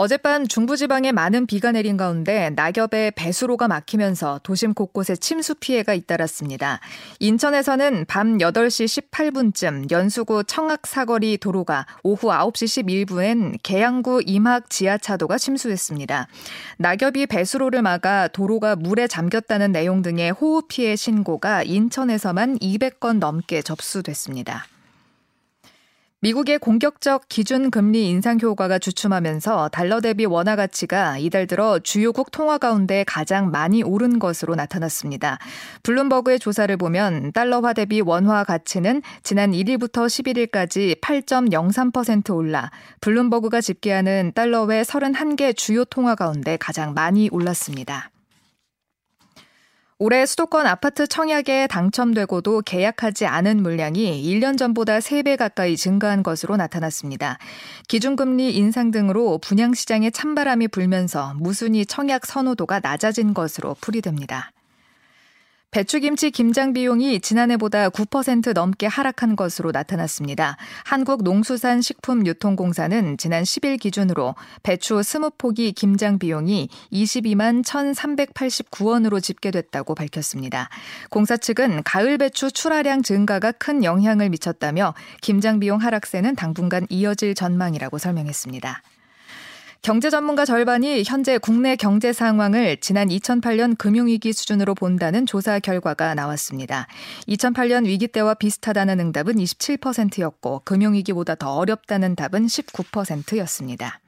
어젯밤 중부지방에 많은 비가 내린 가운데 낙엽에 배수로가 막히면서 도심 곳곳에 침수 피해가 잇따랐습니다. 인천에서는 밤 8시 18분쯤 연수구 청악 사거리 도로가 오후 9시 11분엔 계양구 임학 지하차도가 침수했습니다. 낙엽이 배수로를 막아 도로가 물에 잠겼다는 내용 등의 호우 피해 신고가 인천에서만 200건 넘게 접수됐습니다. 미국의 공격적 기준 금리 인상 효과가 주춤하면서 달러 대비 원화 가치가 이달 들어 주요국 통화 가운데 가장 많이 오른 것으로 나타났습니다. 블룸버그의 조사를 보면 달러화 대비 원화 가치는 지난 1일부터 11일까지 8.03% 올라 블룸버그가 집계하는 달러 외 31개 주요 통화 가운데 가장 많이 올랐습니다. 올해 수도권 아파트 청약에 당첨되고도 계약하지 않은 물량이 1년 전보다 3배 가까이 증가한 것으로 나타났습니다. 기준금리 인상 등으로 분양시장에 찬바람이 불면서 무순위 청약 선호도가 낮아진 것으로 풀이됩니다. 배추김치 김장 비용이 지난해보다 9% 넘게 하락한 것으로 나타났습니다. 한국농수산식품유통공사는 지난 10일 기준으로 배추 20포기 김장 비용이 22만 1,389원으로 집계됐다고 밝혔습니다. 공사 측은 가을 배추 출하량 증가가 큰 영향을 미쳤다며 김장 비용 하락세는 당분간 이어질 전망이라고 설명했습니다. 경제 전문가 절반이 현재 국내 경제 상황을 지난 2008년 금융위기 수준으로 본다는 조사 결과가 나왔습니다. 2008년 위기 때와 비슷하다는 응답은 27%였고 금융위기보다 더 어렵다는 답은 19%였습니다.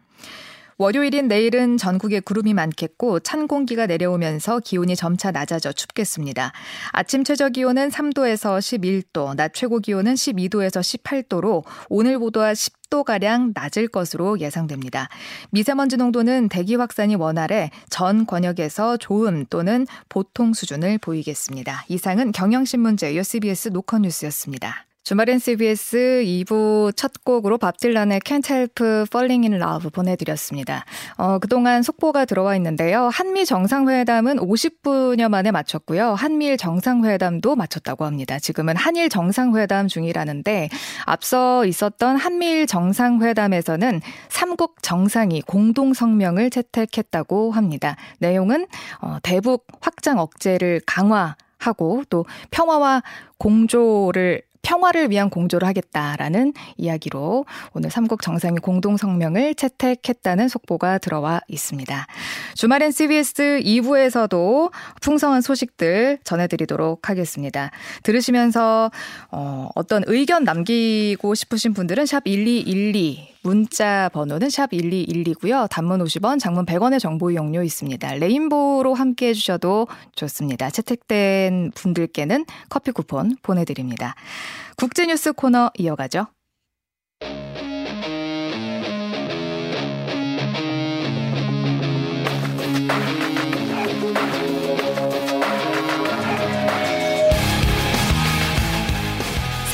월요일인 내일은 전국에 구름이 많겠고 찬 공기가 내려오면서 기온이 점차 낮아져 춥겠습니다. 아침 최저 기온은 3도에서 11도, 낮 최고 기온은 12도에서 18도로 오늘 보다 10도 가량 낮을 것으로 예상됩니다. 미세먼지 농도는 대기 확산이 원활해 전 권역에서 좋음 또는 보통 수준을 보이겠습니다. 이상은 경영신문제 UCBS 노컷뉴스였습니다. 주말엔 CBS 2부 첫 곡으로 밥 딜란의 Can't Help Falling in Love 보내드렸습니다. 어, 그동안 속보가 들어와 있는데요. 한미 정상회담은 50분여 만에 마쳤고요. 한미일 정상회담도 마쳤다고 합니다. 지금은 한일 정상회담 중이라는데 앞서 있었던 한미일 정상회담에서는 삼국 정상이 공동 성명을 채택했다고 합니다. 내용은 어, 대북 확장 억제를 강화 하고 또 평화와 공조를 평화를 위한 공조를 하겠다라는 이야기로 오늘 삼국 정상이 공동 성명을 채택했다는 속보가 들어와 있습니다. 주말엔 CBS 2부에서도 풍성한 소식들 전해드리도록 하겠습니다. 들으시면서 어, 어떤 의견 남기고 싶으신 분들은 샵 1212 문자 번호는 샵 1212고요. 단문 50원, 장문 100원의 정보 이용료 있습니다. 레인보우로 함께 해주셔도 좋습니다. 채택된 분들께는 커피 쿠폰 보내드립니다. 국제뉴스 코너 이어가죠.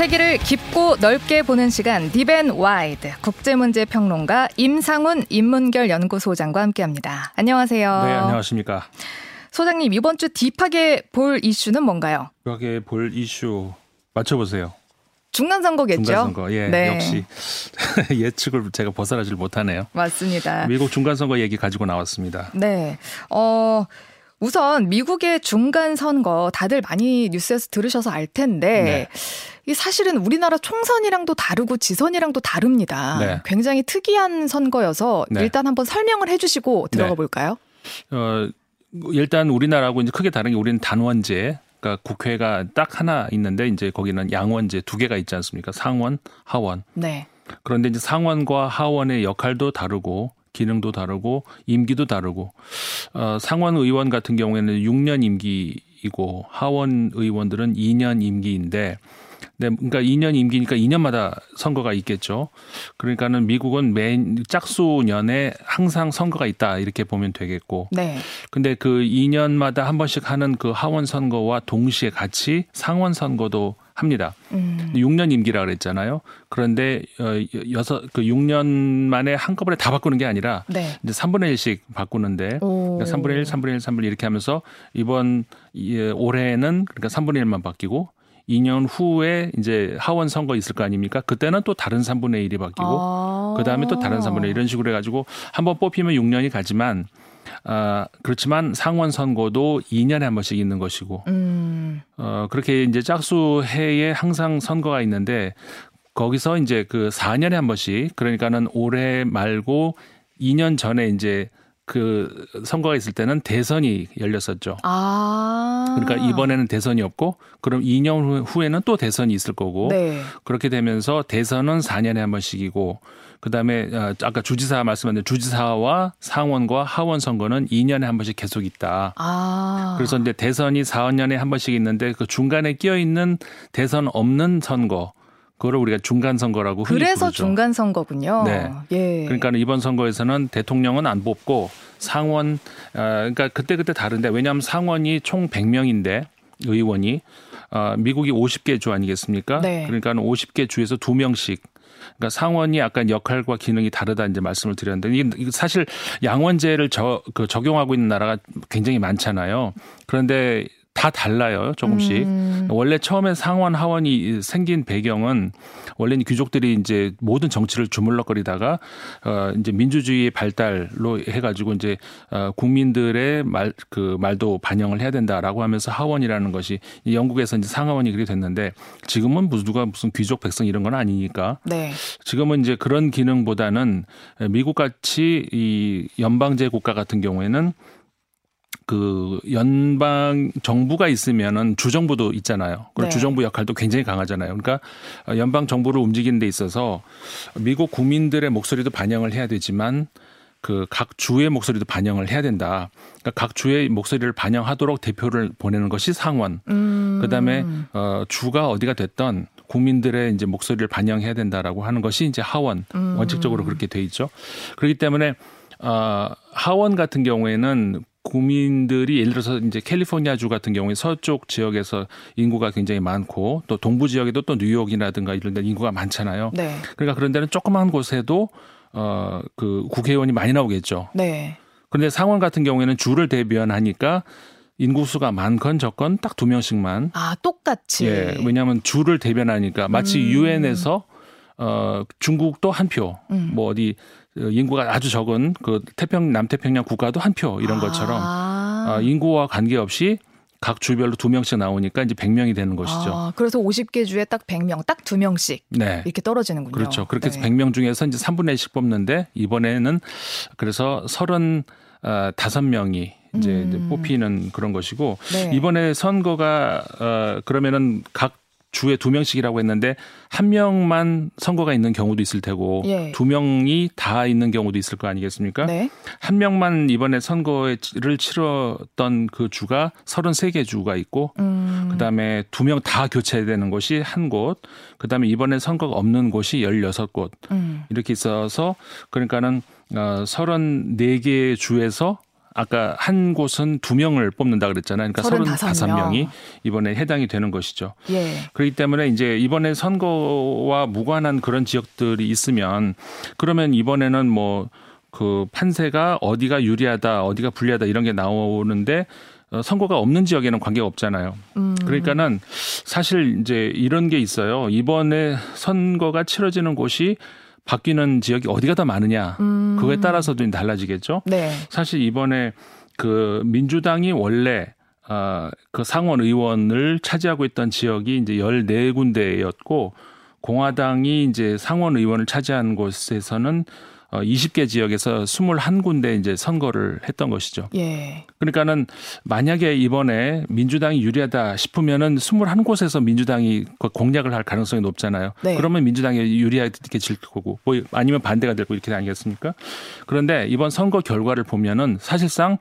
세계를 깊고 넓게 보는 시간 Deep and Wide 국제문제 평론가 임상훈 인문결 연구소장과 함께합니다. 안녕하세요. 네, 안녕하십니까. 소장님 이번 주 deep하게 볼 이슈는 뭔가요? 딥하게 볼 이슈 맞춰보세요. 중간 선거겠죠. 중간 선거, 예, 네. 역시 예측을 제가 벗어나질 못하네요. 맞습니다. 미국 중간 선거 얘기 가지고 나왔습니다. 네, 어. 우선 미국의 중간 선거 다들 많이 뉴스에서 들으셔서 알 텐데 네. 이 사실은 우리나라 총선이랑도 다르고 지선이랑도 다릅니다. 네. 굉장히 특이한 선거여서 네. 일단 한번 설명을 해주시고 들어가 네. 볼까요? 어, 일단 우리나라하고 이제 크게 다른 게 우리는 단원제. 그러니까 국회가 딱 하나 있는데 이제 거기는 양원제 두 개가 있지 않습니까? 상원, 하원. 네. 그런데 이제 상원과 하원의 역할도 다르고 기능도 다르고 임기도 다르고 어, 상원 의원 같은 경우에는 6년 임기이고 하원 의원들은 2년 임기인데 네, 그러니까 2년 임기니까 2년마다 선거가 있겠죠. 그러니까는 미국은 매 짝수년에 항상 선거가 있다 이렇게 보면 되겠고. 네. 근데 그 2년마다 한 번씩 하는 그 하원 선거와 동시에 같이 상원 선거도 합니다. 음. 6년 임기라 그랬잖아요. 그런데 어 여섯 그 6년 만에 한꺼번에 다 바꾸는 게 아니라 네. 이제 3분의 1씩 바꾸는데 그러니까 3분의 1, 3분의 1, 3분의 1 이렇게 하면서 이번 올해는 그러니까 3분의 1만 바뀌고 2년 후에 이제 하원 선거 있을 거 아닙니까? 그때는 또 다른 3분의 1이 바뀌고 아. 그다음에 또 다른 3분의 1 이런 식으로 해 가지고 한번 뽑히면 6년이 가지만 아, 그렇지만 상원 선거도 2년에 한 번씩 있는 것이고, 음. 어, 그렇게 이제 짝수 해에 항상 선거가 있는데, 거기서 이제 그 4년에 한 번씩, 그러니까는 올해 말고 2년 전에 이제 그 선거가 있을 때는 대선이 열렸었죠. 아. 그러니까 이번에는 대선이 없고 그럼 2년 후에는 또 대선이 있을 거고 네. 그렇게 되면서 대선은 4년에 한 번씩이고 그다음에 어, 아까 주지사 말씀하신 주지사와 상원과 하원 선거는 2년에 한 번씩 계속 있다. 아. 그래서 이제 대선이 4년에 한 번씩 있는데 그 중간에 끼어 있는 대선 없는 선거 그거를 우리가 중간 선거라고 흔히 그래서 부르죠. 중간 선거군요. 네. 예. 그러니까 이번 선거에서는 대통령은 안 뽑고 상원 어, 그러니까 그때 그때 다른데 왜냐하면 상원이 총 100명인데 의원이 어, 미국이 50개 주 아니겠습니까? 네. 그러니까 50개 주에서 2명씩 그러니까 상원이 약간 역할과 기능이 다르다 이제 말씀을 드렸는데 이게 사실 양원제를 저, 그 적용하고 있는 나라가 굉장히 많잖아요. 그런데 다 달라요, 조금씩. 음. 원래 처음에 상원 하원이 생긴 배경은 원래는 귀족들이 이제 모든 정치를 주물럭거리다가 어 이제 민주주의의 발달로 해가지고 이제 어 국민들의 말 그 말도 반영을 해야 된다라고 하면서 하원이라는 것이 영국에서 이제 상하원이 그렇게 됐는데 지금은 무슨 누가 무슨 귀족 백성 이런 건 아니니까. 네. 지금은 이제 그런 기능보다는 미국 같이 이 연방제 국가 같은 경우에는 그 연방 정부가 있으면은 주정부도 있잖아요. 그리고 네. 주정부 역할도 굉장히 강하잖아요. 그러니까 연방 정부를 움직이는 데 있어서 미국 국민들의 목소리도 반영을 해야 되지만 그 각 주의 목소리도 반영을 해야 된다. 그러니까 각 주의 목소리를 반영하도록 대표를 보내는 것이 상원. 음. 그다음에 어 주가 어디가 됐던 국민들의 이제 목소리를 반영해야 된다라고 하는 것이 이제 하원 음. 원칙적으로 그렇게 돼 있죠. 그렇기 때문에 어 하원 같은 경우에는 국민들이 예를 들어서 이제 캘리포니아주 같은 경우에 서쪽 지역에서 인구가 굉장히 많고 또 동부 지역에도 또 뉴욕이라든가 이런 데 인구가 많잖아요. 네. 그러니까 그런 데는 조그만 곳에도 어 그 국회의원이 많이 나오겠죠. 네. 그런데 상원 같은 경우에는 주를 대변하니까 인구수가 많건 적건 딱 두 명씩만. 아, 똑같이. 예. 왜냐하면 주를 대변하니까 마치 음. 유엔에서 어 중국도 한 표, 음. 뭐 어디 그 인구가 아주 적은 그 태평 남태평양 국가도 한 표 이런 것처럼 아. 어, 인구와 관계없이 각 주별로 두 명씩 나오니까 이제 100명이 되는 것이죠. 아, 그래서 50개 주에 딱 100명, 딱 두 명씩 네. 이렇게 떨어지는군요. 그렇죠. 그렇게 해서 네. 100명 중에서 이제 3분의 1씩 뽑는데 이번에는 그래서 35명이 이제, 음. 이제 뽑히는 그런 것이고 네. 이번에 선거가 어 그러면은 각 주에 두 명씩이라고 했는데 한 명만 선거가 있는 경우도 있을 테고 예. 두 명이 다 있는 경우도 있을 거 아니겠습니까? 네. 한 명만 이번에 선거를 치렀던 그 주가 33개 주가 있고 음. 그다음에 두 명 다 교체되는 곳이 한 곳, 그다음에 이번에 선거가 없는 곳이 16곳. 음. 이렇게 있어서 그러니까는 어 34개 주에서 아까 한 곳은 두 명을 뽑는다 그랬잖아요. 그러니까 서른다섯 명이 이번에 해당이 되는 것이죠. 예. 그렇기 때문에 이제 이번에 선거와 무관한 그런 지역들이 있으면 그러면 이번에는 뭐 그 판세가 어디가 유리하다, 어디가 불리하다 이런 게 나오는데 어, 선거가 없는 지역에는 관계가 없잖아요. 음. 그러니까는 사실 이제 이런 게 있어요. 이번에 선거가 치러지는 곳이 바뀌는 지역이 어디가 더 많으냐 음. 그거에 따라서도 달라지겠죠. 네. 사실 이번에 그 민주당이 원래 아, 그 상원 의원을 차지하고 있던 지역이 이제 14군데였고 공화당이 이제 상원 의원을 차지한 곳에서는 어 20개 지역에서 21군데 이제 선거를 했던 것이죠. 예. 그러니까는 만약에 이번에 민주당이 유리하다 싶으면은 21곳에서 민주당이 그 공략을 할 가능성이 높잖아요. 네. 그러면 민주당이 유리하게 질 거고 뭐 아니면 반대가 되고 이렇게 아니겠습니까? 그런데 이번 선거 결과를 보면은 사실상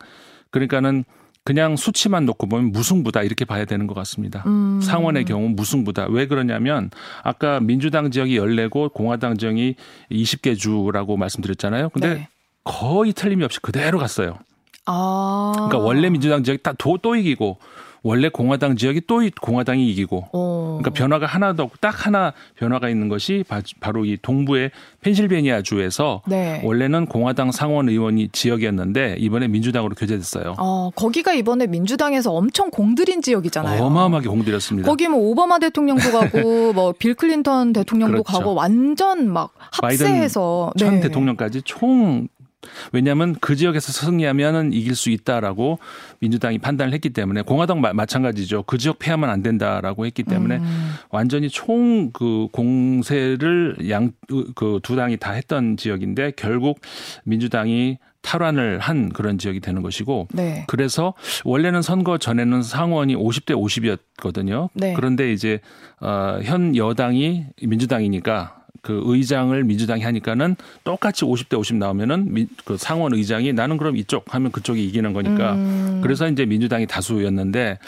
그러니까는 그냥 수치만 놓고 보면 무승부다 이렇게 봐야 되는 것 같습니다. 음. 상원의 경우 무승부다. 왜 그러냐면 아까 민주당 지역이 14곳, 공화당 지역이 20개 주라고 말씀드렸잖아요. 근데 네. 거의 틀림이 없이 그대로 갔어요. 아. 그러니까 원래 민주당 지역이 다또 이기고 원래 공화당 지역이 또 공화당이 이기고 오. 그러니까 변화가 하나도 없고 딱 하나 변화가 있는 것이 바 로 이 동부의 펜실베니아 주에서 네. 원래는 공화당 상원 의원이 지역이었는데 이번에 민주당으로 교체됐어요. 어, 거기가 이번에 민주당에서 엄청 공들인 지역이잖아요. 어마어마하게 공들였습니다. 거기 뭐 오바마 대통령도 가고 뭐 빌 클린턴 대통령도 그렇죠. 가고 완전 막 합세해서 바이든 전 네. 대통령까지 총 왜냐하면 그 지역에서 승리하면은 이길 수 있다라고 민주당이 판단을 했기 때문에 공화당 마, 마찬가지죠. 그 지역 패하면 안 된다라고 했기 때문에 음. 완전히 총 그 공세를 양 그 두 당이 다 했던 지역인데 결국 민주당이 탈환을 한 그런 지역이 되는 것이고 네. 그래서 원래는 선거 전에는 상원이 50대 50이었거든요. 네. 그런데 이제 어 현 여당이 민주당이니까 그 의장을 민주당이 하니까는 똑같이 50대 50 나오면은 미, 그 상원 의장이 나는 그럼 이쪽 하면 그쪽이 이기는 거니까 음. 그래서 이제 민주당이 다수였는데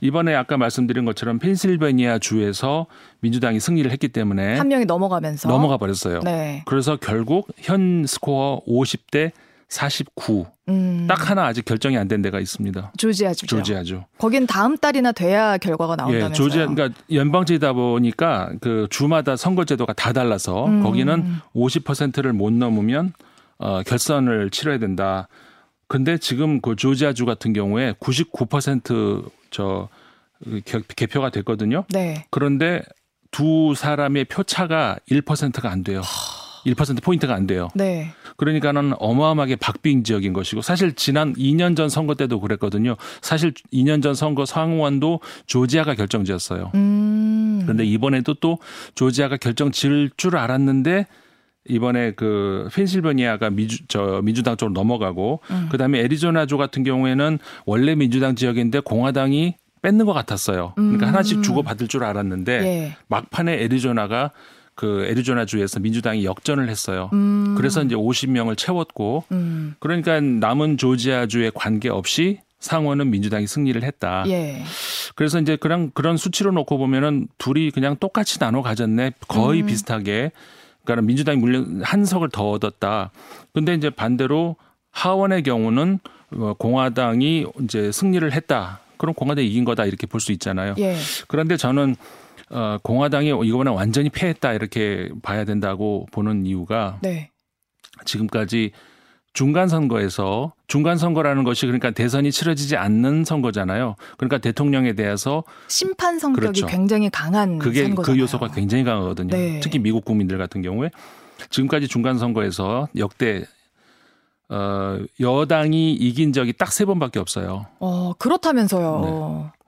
이번에 아까 말씀드린 것처럼 펜실베니아 주에서 민주당이 승리를 했기 때문에 한 명이 넘어가면서 넘어가 버렸어요. 네. 그래서 결국 현 스코어 50대 49. 음. 딱 하나 아직 결정이 안 된 데가 있습니다. 조지아주. 조지아주. 거긴 다음 달이나 돼야 결과가 나온다면서요. 예, 조지아 그러니까 연방제다 보니까 그 주마다 선거제도가 다 달라서 음. 거기는 50%를 못 넘으면 어 결선을 치러야 된다. 근데 지금 그 조지아주 같은 경우에 99%저 개표가 됐거든요. 네. 그런데 두 사람의 표 차가 1%가 안 돼요. 1% 포인트가 안 돼요. 네. 그러니까는 어마어마하게 박빙 지역인 것이고 사실 지난 2년 전 선거 때도 그랬거든요. 사실 2년 전 선거 상원도 조지아가 결정지었어요. 음. 그런데 이번에도 또 조지아가 결정지을 줄 알았는데 이번에 그 펜실베니아가 미주 저 민주당 쪽으로 넘어가고 음. 그다음에 애리조나주 같은 경우에는 원래 민주당 지역인데 공화당이 뺏는 것 같았어요. 그러니까 음. 하나씩 주고 받을 줄 알았는데 예. 막판에 애리조나가 그 애리조나 주에서 민주당이 역전을 했어요. 음. 그래서 이제 50명을 채웠고 음. 그러니까 남은 조지아 주에 관계없이 상원은 민주당이 승리를 했다. 예. 그래서 이제 그냥 그런 수치로 놓고 보면은 둘이 그냥 똑같이 나눠 가졌네. 거의 음. 비슷하게. 그러니까 민주당이 물론 한 석을 더 얻었다. 근데 이제 반대로 하원의 경우는 어, 공화당이 이제 승리를 했다. 그럼 공화당이 이긴 거다 이렇게 볼 수 있잖아요. 예. 그런데 저는 어, 공화당이 이거보다 완전히 패했다 이렇게 봐야 된다고 보는 이유가 네. 지금까지 중간 선거에서 중간 선거라는 것이 그러니까 대선이 치러지지 않는 선거잖아요. 그러니까 대통령에 대해서 심판 성격이 그렇죠. 굉장히 강한 그게 그 선거잖아요. 그 요소가 굉장히 강하거든요. 네. 특히 미국 국민들 같은 경우에 지금까지 중간 선거에서 역대 어 여당이 이긴 적이 딱 세 번밖에 없어요. 어 그렇다면서요. 네.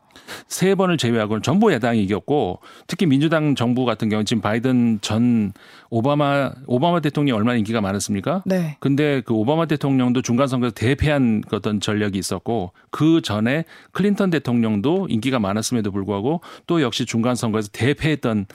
세 번을 제외하고는 전부 야당이 이겼고 특히 민주당 정부 같은 경우 는 지금 바이든 전 오바마 오바마 대통령이 얼마나 인기가 많았습니까? 네. 근데 그 오바마 대통령도 중간 선거에서 대패한 어떤 전력이 있었고 그 전에 클린턴 대통령도 인기가 많았음에도 불구하고 또 역시 중간 선거에서 대패했던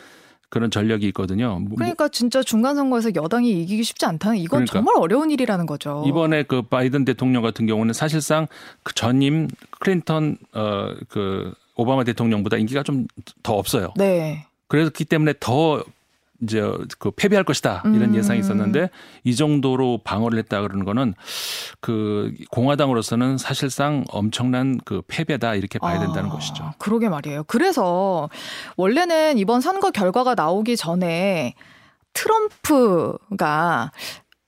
그런 전력이 있거든요. 뭐 그러니까 진짜 중간 선거에서 여당이 이기기 쉽지 않다는 이건 그러니까 정말 어려운 일이라는 거죠. 이번에 그 바이든 대통령 같은 경우는 사실상 그 전임 클린턴 어그 오바마 대통령보다 인기가 좀 더 없어요. 네. 그렇기 때문에 더 이제 그 패배할 것이다 이런 음. 예상이 있었는데 이 정도로 방어를 했다 그러는 거는 그 공화당으로서는 사실상 엄청난 그 패배다 이렇게 봐야 된다는 아, 것이죠. 그러게 말이에요. 그래서 원래는 이번 선거 결과가 나오기 전에 트럼프가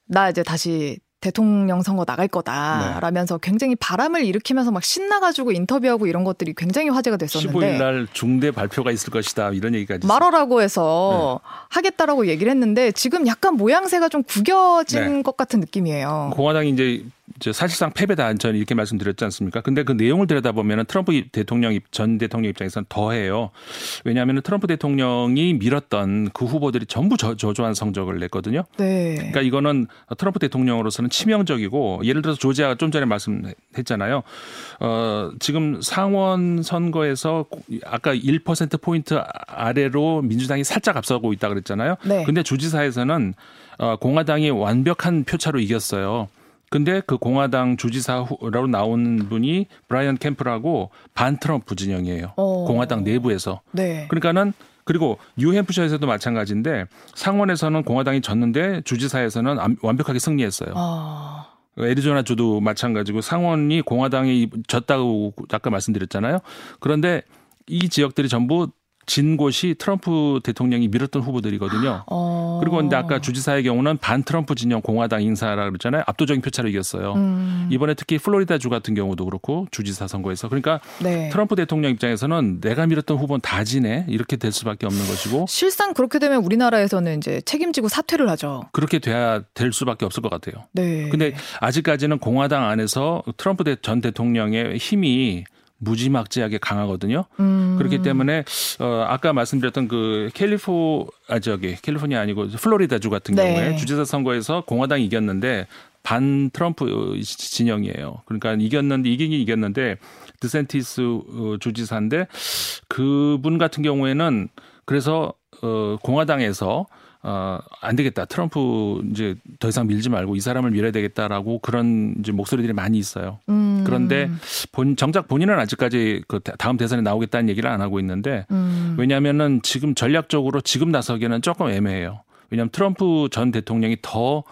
나 이제 다시 대통령 선거 나갈 거다라면서 네. 굉장히 바람을 일으키면서 막 신나가지고 인터뷰하고 이런 것들이 굉장히 화제가 됐었는데 15일 날 중대 발표가 있을 것이다 이런 얘기까지 말하라고 해서 네. 하겠다라고 얘기를 했는데 지금 약간 모양새가 좀 구겨진 네. 것 같은 느낌이에요. 공화당이 이제 사실상 패배다 저는 이렇게 말씀드렸지 않습니까? 근데 그 내용을 들여다보면 트럼프 대통령 전 대통령 입장에서는 더해요. 왜냐하면 트럼프 대통령이 밀었던 그 후보들이 전부 저, 저조한 성적을 냈거든요. 네. 그러니까 이거는 트럼프 대통령으로서는 치명적이고 예를 들어서 조지아가 좀 전에 말씀했잖아요. 어, 지금 상원 선거에서 아까 1% 포인트 아래로 민주당이 살짝 앞서고 있다 그랬잖아요. 네. 근데 주지사에서는 어, 공화당이 완벽한 표차로 이겼어요. 근데 그 공화당 주지사로 나온 분이 브라이언 캠프라고 반 트럼프 진영이에요. 어. 공화당 내부에서. 네. 그러니까는 그리고 뉴햄프셔에서도 마찬가지인데 상원에서는 공화당이 졌는데 주지사에서는 완벽하게 승리했어요. 어. 애리조나 주도 마찬가지고 상원이 공화당이 졌다고 아까 말씀드렸잖아요. 그런데 이 지역들이 전부 진 곳이 트럼프 대통령이 밀었던 후보들이거든요. 어. 그리고 근데 아까 주지사의 경우는 반 트럼프 진영 공화당 인사라 그랬잖아요. 압도적인 표차로 이겼어요. 음. 이번에 특히 플로리다 주 같은 경우도 그렇고 주지사 선거에서 그러니까 네. 트럼프 대통령 입장에서는 내가 밀었던 후보는 다 지네 이렇게 될 수밖에 없는 것이고 실상 그렇게 되면 우리나라에서는 이제 책임지고 사퇴를 하죠. 그렇게 돼야 될 수밖에 없을 것 같아요. 네. 근데 아직까지는 공화당 안에서 트럼프 전 대통령의 힘이 무지막지하게 강하거든요. 음. 그렇기 때문에 어 아까 말씀드렸던 그 캘리포 아 저기 캘리포니아 아니고 플로리다주 같은 네. 경우에 주지사 선거에서 공화당이 이겼는데 반 트럼프 진영이에요. 그러니까 이겼는데 이기긴 이겼는데 드센티스 어, 주지사인데 그분 같은 경우에는 그래서 어 공화당에서 어, 안 되겠다. 트럼프 이제 더 이상 밀지 말고 이 사람을 밀어야 되겠다라고 그런 이제 목소리들이 많이 있어요. 음. 그런데 본, 정작 본인은 아직까지 그 다음 대선에 나오겠다는 얘기를 안 하고 있는데 음. 왜냐하면은 지금 전략적으로 지금 나서기에는 조금 애매해요. 왜냐하면 트럼프 전 대통령이 더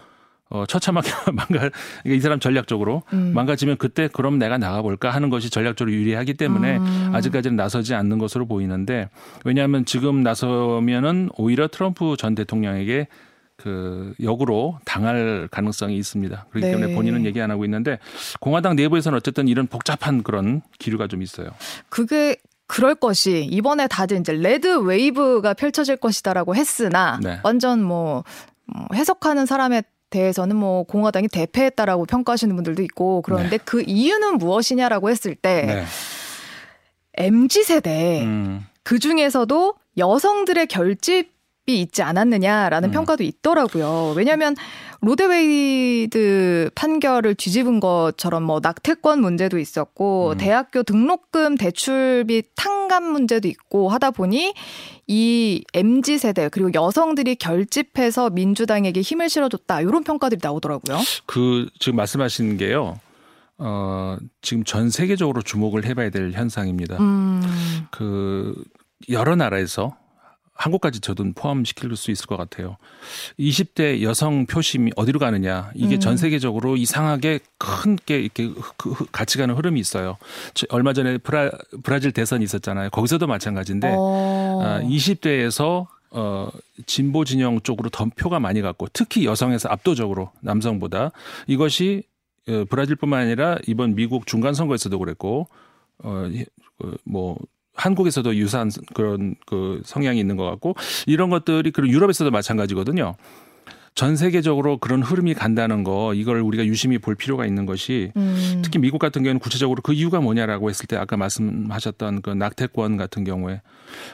어, 처참하게 망가, 이 사람 전략적으로 음. 망가지면 그때 그럼 내가 나가볼까 하는 것이 전략적으로 유리하기 때문에 음. 아직까지는 나서지 않는 것으로 보이는데 왜냐하면 지금 나서면은 오히려 트럼프 전 대통령에게 그 역으로 당할 가능성이 있습니다. 그렇기 네. 때문에 본인은 얘기 안 하고 있는데 공화당 내부에서는 어쨌든 이런 복잡한 그런 기류가 좀 있어요. 그게 그럴 것이 이번에 다들 이제 red wave가 펼쳐질 것이다라고 했으나 네. 완전 뭐 해석하는 사람의 대해서는 뭐 공화당이 대패했다라고 평가하시는 분들도 있고 그런데 네. 그 이유는 무엇이냐라고 했을 때 네. MZ 세대 음. 그 중에서도 여성들의 결집이 있지 않았느냐라는 음. 평가도 있더라고요. 왜냐하면 로데웨이드 판결을 뒤집은 것처럼 뭐 낙태권 문제도 있었고 음. 대학교 등록금 대출비 탕감 문제도 있고 하다 보니 이 MZ 세대 그리고 여성들이 결집해서 민주당에게 힘을 실어줬다 이런 평가들이 나오더라고요. 그 지금 말씀하신 게요. 어, 지금 전 세계적으로 주목을 해봐야 될 현상입니다. 음. 그 여러 나라에서 한국까지 저도 포함시킬 수 있을 것 같아요. 20대 여성 표심이 어디로 가느냐. 이게 음. 전 세계적으로 이상하게 큰 게 이렇게 같이 가는 흐름이 있어요. 얼마 전에 브라, 브라질 대선이 있었잖아요. 거기서도 마찬가지인데 어. 아, 20대에서 어, 진보 진영 쪽으로 더 표가 많이 갔고 특히 여성에서 압도적으로 남성보다 이것이 어, 브라질뿐만 아니라 이번 미국 중간 선거에서도 그랬고 어, 그뭐 한국에서도 유사한 그런 그 성향이 있는 것 같고 이런 것들이 그리고 유럽에서도 마찬가지거든요. 전 세계적으로 그런 흐름이 간다는 거 이걸 우리가 유심히 볼 필요가 있는 것이 음. 특히 미국 같은 경우는 구체적으로 그 이유가 뭐냐라고 했을 때 아까 말씀하셨던 그 낙태권 같은 경우에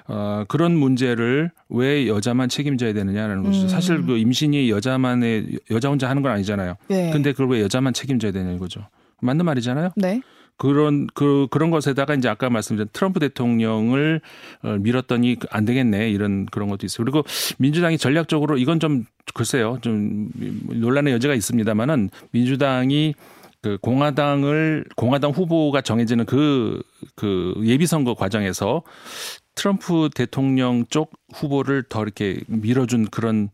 어 그런 문제를 왜 여자만 책임져야 되느냐라는 음. 것이죠. 사실 그 임신이 여자만의 여자 혼자 하는 건 아니잖아요. 네. 근데 그걸 왜 여자만 책임져야 되냐 이거죠. 맞는 말이잖아요. 네. 그런 그 그런 것에다가 이제 아까 말씀드린 트럼프 대통령을 어, 밀었더니 안 되겠네 이런 그런 것도 있어요. 그리고 민주당이 전략적으로 이건 좀 글쎄요 좀 논란의 여지가 있습니다만은 민주당이 그 공화당을 공화당 후보가 정해지는 그그 그 예비 선거 과정에서 트럼프 대통령 쪽 후보를 더 이렇게 밀어준 그런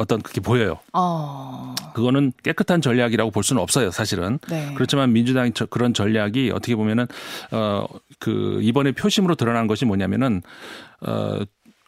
어떤 그게 보여요. 어. 그거는 깨끗한 전략이라고 볼 수는 없어요, 사실은. 네. 그렇지만 민주당이 저, 그런 전략이 어떻게 보면은 어그 이번에 표심으로 드러난 것이 뭐냐면은 어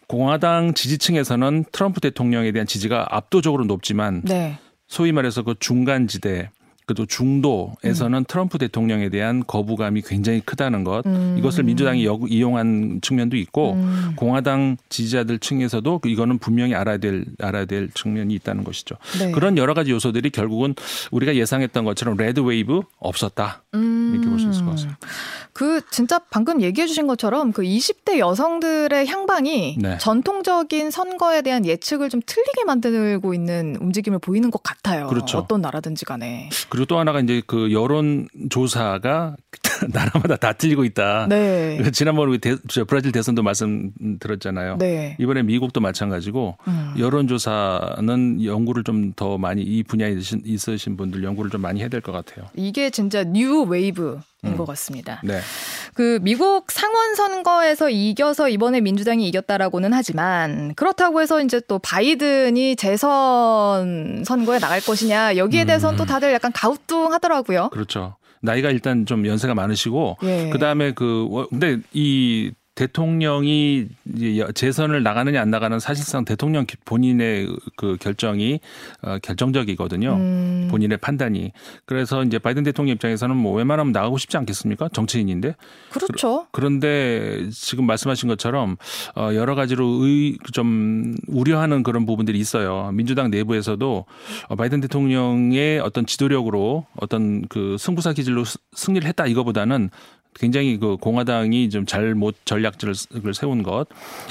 공화당 지지층에서는 트럼프 대통령에 대한 지지가 압도적으로 높지만 네. 소위 말해서 그 중간 지대 그래도 중도에서는 음. 트럼프 대통령에 대한 거부감이 굉장히 크다는 것 음. 이것을 민주당이 역, 이용한 측면도 있고 음. 공화당 지지자들 층에서도 이거는 분명히 알아야 될 알아야 될 측면이 있다는 것이죠. 네. 그런 여러 가지 요소들이 결국은 우리가 예상했던 것처럼 red wave 없었다 이렇게 볼 수 있을 것 같습니다. 그 진짜 방금 얘기해 주신 것처럼 그 20대 여성들의 향방이 네. 전통적인 선거에 대한 예측을 좀 틀리게 만들고 있는 움직임을 보이는 것 같아요. 그렇죠. 어떤 나라든지 간에. 그리고 또 하나가 이제 그 여론 조사가 나라마다 다 틀리고 있다. 네. 지난번 우리 대, 브라질 대선도 말씀드렸잖아요. 네. 이번에 미국도 마찬가지고 음. 여론조사는 연구를 좀 더 많이 이 분야에 있으신 분들 연구를 좀 많이 해야 될 것 같아요. 이게 진짜 new wave 음. 것 같습니다. 네. 그 미국 상원 선거에서 이겨서 이번에 민주당이 이겼다라고는 하지만 그렇다고 해서 이제 또 바이든이 재선 선거에 나갈 것이냐 여기에 대해서는 음. 또 다들 약간 가우뚱하더라고요. 그렇죠. 나이가 일단 좀 연세가 많으시고 예. 그다음에 그 근데 이 대통령이 재선을 나가느냐 안 나가는 사실상 대통령 본인의 그 결정이 어, 결정적이거든요. 음. 본인의 판단이. 그래서 이제 바이든 대통령 입장에서는 뭐 웬만하면 나가고 싶지 않겠습니까? 정치인인데. 그렇죠. 그 런데 지금 말씀하신 것처럼 어, 여러 가지로 의, 좀 우려하는 그런 부분들이 있어요. 민주당 내부에서도 어, 바이든 대통령의 어떤 지도력으로 어떤 그 승부사 기질로 승리를 했다 이거보다는 굉장히 그 공화당이 좀 잘못 전략들을 세운 것.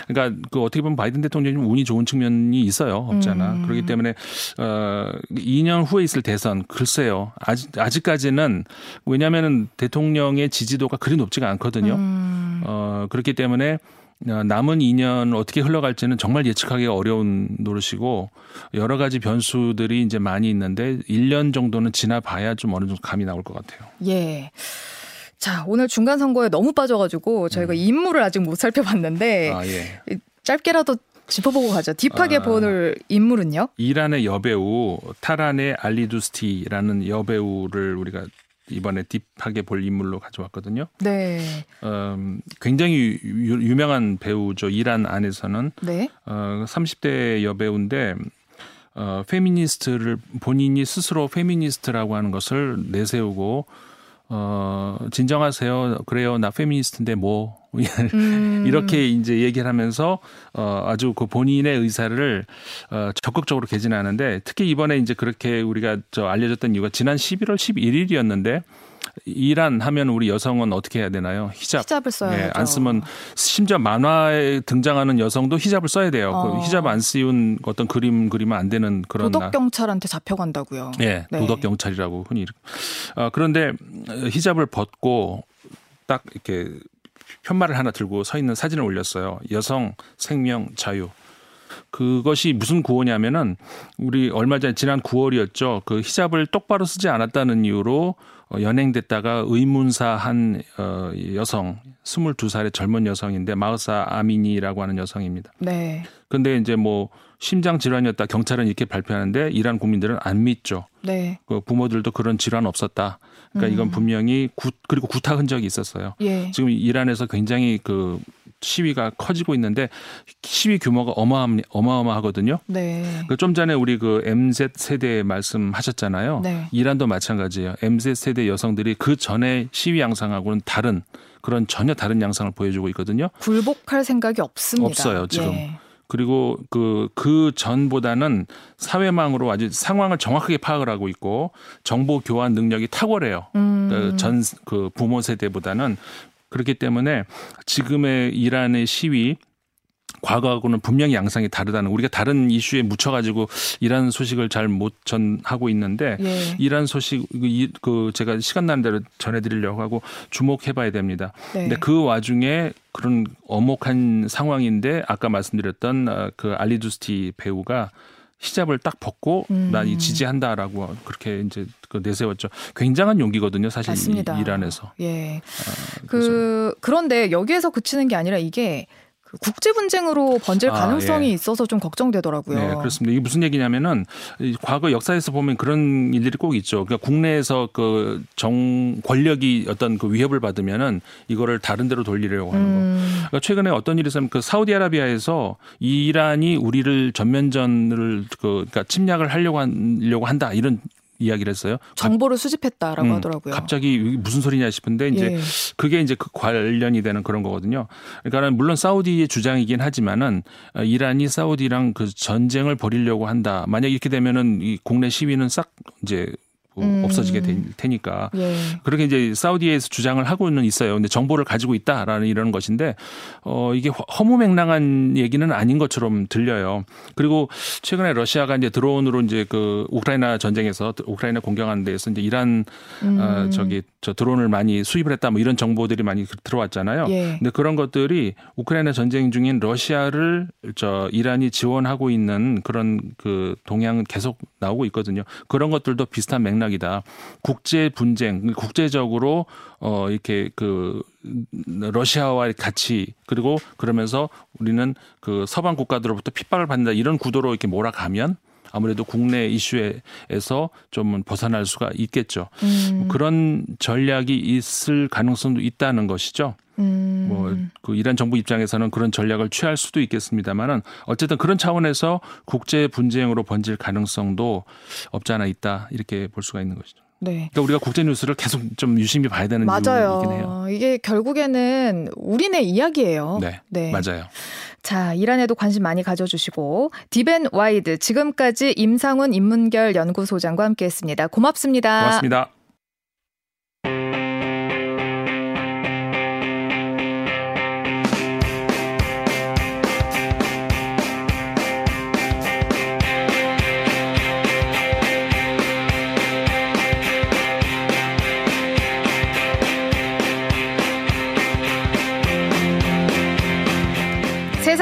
그러니까 그 어떻게 보면 바이든 대통령이 좀 운이 좋은 측면이 있어요. 없잖아. 음. 그렇기 때문에 어 2년 후에 있을 대선 글쎄요. 아직 아직까지는 왜냐하면은 대통령의 지지도가 그리 높지가 않거든요. 음. 어 그렇기 때문에 남은 2년 어떻게 흘러갈지는 정말 예측하기 어려운 노릇이고 여러 가지 변수들이 이제 많이 있는데 1년 정도는 지나봐야 좀 어느 정도 감이 나올 것 같아요. 예. 자, 오늘 중간 선거에 너무 빠져가지고 저희가 음. 인물을 아직 못 살펴봤는데 아, 예. 짧게라도 짚어보고 가죠. deep하게 아, 보는 인물은요? 이란의 여배우 타라네 알리두스티라는 여배우를 우리가 이번에 deep하게 볼 인물로 가져왔거든요. 네. 음, 굉장히 유, 명한 배우죠. 이란 안에서는. 네. 어, 30대 여배우인데 어, 페미니스트를 본인이 스스로 페미니스트라고 하는 것을 내세우고 어, 진정하세요. 그래요. 나 페미니스트인데 뭐. 음. 이렇게 이제 얘기를 하면서 어, 아주 그 본인의 의사를 어, 적극적으로 개진하는데 특히 이번에 이제 그렇게 우리가 저 알려졌던 이유가 지난 11월 11일이었는데 이란 하면 우리 여성은 어떻게 해야 되나요? 히잡. 히잡을 써야 예, 안 쓰면 심지어 만화에 등장하는 여성도 히잡을 써야 돼요. 그 어. 그 히잡 안 씌운 어떤 그림 그리면 안 되는 그런 도덕 경찰한테 잡혀간다고요. 예, 네. 도덕 경찰이라고 흔히. 어, 그런데 히잡을 벗고 딱 이렇게 편말을 하나 들고 서 있는 사진을 올렸어요. 여성 생명 자유. 그것이 무슨 구호냐면은 우리 얼마 전 지난 9월이었죠. 그 히잡을 똑바로 쓰지 않았다는 이유로 어, 연행됐다가 의문사한 어, 여성 22살의 젊은 여성인데 마흐사 아미니라고 하는 여성입니다. 네. 근데 이제 뭐 심장 질환이었다 경찰은 이렇게 발표하는데 이란 국민들은 안 믿죠. 네. 그 부모들도 그런 질환 없었다. 그러니까 이건 음. 분명히 구, 그리고 구타 흔적이 있었어요. 예. 지금 이란에서 굉장히 그 시위가 커지고 있는데 시위 규모가 어마어마, 어마어마 하거든요. 네. 그좀 전에 우리 그 MZ 세대 말씀하셨잖아요. 네. 이란도 마찬가지예요. MZ 세대 여성들이 그 전에 시위 양상하고는 다른 그런 전혀 다른 양상을 보여주고 있거든요. 굴복할 생각이 없습니다. 없어요 지금. 예. 그리고 그, 그 전보다는 사회망으로 아주 상황을 정확하게 파악을 하고 있고 정보 교환 능력이 탁월해요. 음. 그 전, 그 부모 세대보다는 그렇기 때문에 지금의 이란의 시위 과거하고는 분명히 양상이 다르다는 우리가 다른 이슈에 묻혀가지고 이란 소식을 잘 못 전하고 있는데 예. 이란 소식 그 제가 시간 나는 대로 전해드리려고 하고 주목해봐야 됩니다. 네. 근데 그 와중에 그런 어목한 상황인데 아까 말씀드렸던 어, 그 알리두스티 배우가 히잡을 딱 벗고 음. 난이 지지한다라고 그렇게 이제 그 내세웠죠. 굉장한 용기거든요, 사실 맞습니다. 이란에서. 예. 아, 그 그런데 여기에서 그치는 게 아니라 이게 그 국제 분쟁으로 번질 아, 가능성이 예. 있어서 좀 걱정되더라고요. 네, 그렇습니다. 이게 무슨 얘기냐면은 과거 역사에서 보면 그런 일들이 꼭 있죠. 그러니까 국내에서 그 정 권력이 어떤 그 위협을 받으면은 이거를 다른 데로 돌리려고 하는 거. 음. 그러니까 최근에 어떤 일이 있으면 그 사우디아라비아에서 이란이 우리를 전면전을 그 그러니까 침략을 하려고 하려고 한다 이런 이야기를 했어요. 정보를 수집했다라고 음, 하더라고요. 갑자기 무슨 소리냐 싶은데 이제 예. 그게 이제 그 관련이 되는 그런 거거든요. 그러니까 물론 사우디의 주장이긴 하지만은 이란이 사우디랑 그 전쟁을 벌이려고 한다. 만약 이렇게 되면은 이 국내 시위는 싹 이제 뭐 음. 없어지게 될 테니까 예. 그렇게 이제 사우디에서 주장을 하고는 있어요. 근데 정보를 가지고 있다라는 이런 것인데 어 이게 허무맹랑한 얘기는 아닌 것처럼 들려요. 그리고 최근에 러시아가 이제 드론으로 이제 그 우크라이나 전쟁에서 우크라이나 공격하는 데에서 이제 이란 음. 어 저기 저 드론을 많이 수입을 했다 뭐 이런 정보들이 많이 들어왔잖아요. 예. 근데 그런 것들이 우크라이나 전쟁 중인 러시아를 저 이란이 지원하고 있는 그런 그 동향은 계속 나오고 있거든요. 그런 것들도 비슷한 맥락이다. 국제 분쟁, 국제적으로 어 이렇게 그 러시아와 같이 그리고 그러면서 우리는 그 서방 국가들로부터 핍박을 받는다 이런 구도로 이렇게 몰아가면 아무래도 국내 이슈에서 좀 벗어날 수가 있겠죠. 음. 그런 전략이 있을 가능성도 있다는 것이죠. 음. 뭐그 이란 정부 입장에서는 그런 전략을 취할 수도 있겠습니다만은 어쨌든 그런 차원에서 국제 분쟁으로 번질 가능성도 없지 않아 있다 이렇게 볼 수가 있는 것이죠. 네. 그러니까 우리가 국제 뉴스를 계속 좀 유심히 봐야 되는 맞아요. 이유이긴 해요. 이게 결국에는 우리네 이야기예요. 네, 네. 맞아요. 자, 이란에도 관심 많이 가져주시고 디벤 와이드 지금까지 임상훈 인문결 연구소장과 함께했습니다. 고맙습니다. 고맙습니다.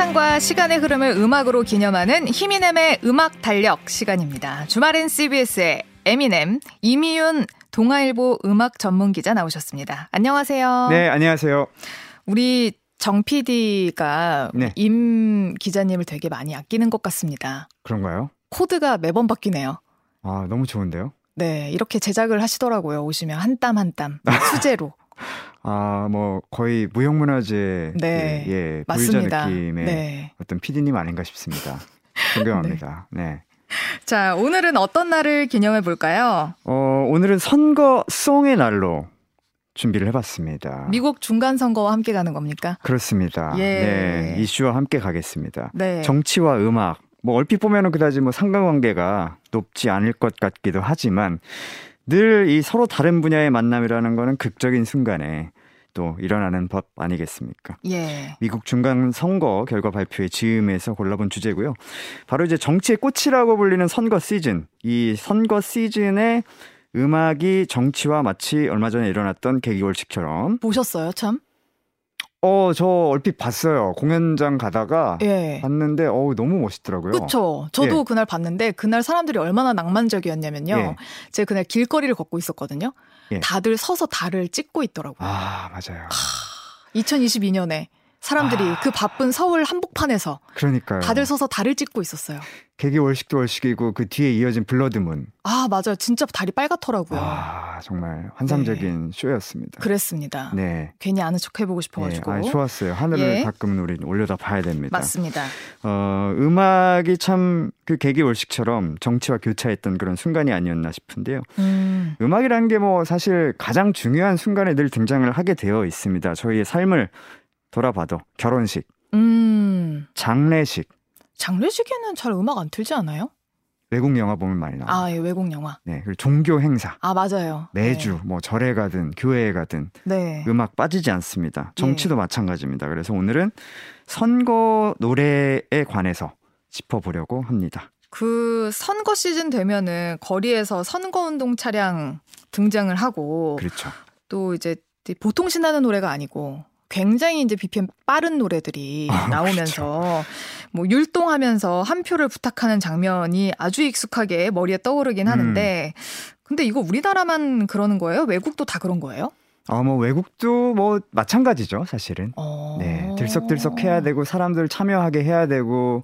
세상과 시간의 흐름을 음악으로 기념하는 히미넴의 음악 달력 시간입니다. 주말엔 CBS의 에미넴 이미윤 동아일보 음악 전문 기자 나오셨습니다. 안녕하세요. 네, 안녕하세요. 우리 정 PD가 네. 임 기자님을 되게 많이 아끼는 것 같습니다. 그런가요? 코드가 매번 바뀌네요. 아, 너무 좋은데요? 네, 이렇게 제작을 하시더라고요. 오시면 한 땀 한땀 수제로. 아, 뭐 거의 무형문화재 네. 예, 예 맞습니다. 느낌의 네. 어떤 PD님 아닌가 싶습니다. 존경합니다. 네. 네. 자, 오늘은 어떤 날을 기념해 볼까요? 어, 오늘은 선거 송의 날로 준비를 해봤습니다. 미국 중간 선거와 함께 가는 겁니까? 그렇습니다. 예. 네, 이슈와 함께 가겠습니다. 네. 정치와 음악, 뭐 얼핏 보면은 그다지 뭐 상관관계가 높지 않을 것 같기도 하지만 늘 이 서로 다른 분야의 만남이라는 거는 극적인 순간에 또 일어나는 법 아니겠습니까? 예. 미국 중간 선거 결과 발표의 즈음에서 골라본 주제고요. 바로 이제 정치의 꽃이라고 불리는 선거 시즌. 이 선거 시즌에 음악이 정치와 마치 얼마 전에 일어났던 개기월식처럼 보셨어요, 참? 어, 저 얼핏 봤어요. 공연장 가다가 예. 봤는데 어우 너무 멋있더라고요. 그렇죠. 저도 예. 그날 봤는데 그날 사람들이 얼마나 낭만적이었냐면요. 예. 제가 그날 길거리를 걷고 있었거든요. 예. 다들 서서 달을 찍고 있더라고요. 아, 맞아요. 하, 2022년에 사람들이 아... 그 바쁜 서울 한복판에서 그러니까요. 다들 서서 달을 찍고 있었어요. 개기 월식도 월식이고 그 뒤에 이어진 blood moon. 아 맞아요, 진짜 달이 빨갛더라고요. 아 정말 환상적인 네. 쇼였습니다. 그랬습니다. 네. 괜히 아는 척 해보고 싶어가지고. 네. 아, 좋았어요. 하늘을 예. 가끔 우리 올려다 봐야 됩니다. 맞습니다. 어 음악이 참 그 개기 월식처럼 정치와 교차했던 그런 순간이 아니었나 싶은데요. 음. 음악이라는 게 뭐 사실 가장 중요한 순간에 늘 등장을 하게 되어 있습니다. 저희의 삶을 돌아봐도 결혼식, 음. 장례식. 장례식에는 잘 음악 안 틀지 않아요? 외국 영화 보면 많이 나와요. 아, 예, 외국 영화. 네, 그리고 종교 행사. 아, 맞아요. 매주 네. 뭐 절에 가든 교회에 가든 네. 음악 빠지지 않습니다. 정치도 예. 마찬가지입니다. 그래서 오늘은 선거 노래에 관해서 짚어보려고 합니다. 그 선거 시즌 되면은 거리에서 선거 운동 차량 등장을 하고 그렇죠. 또 이제 보통 신나는 노래가 아니고 굉장히 이제 BPM 빠른 노래들이 아, 나오면서 그렇죠. 뭐 율동하면서 한 표를 부탁하는 장면이 아주 익숙하게 머리에 떠오르긴 음. 하는데 근데 이거 우리나라만 그러는 거예요? 외국도 다 그런 거예요? 아, 뭐 외국도 뭐 마찬가지죠, 사실은. 어... 네, 들썩들썩 해야 되고 사람들 참여하게 해야 되고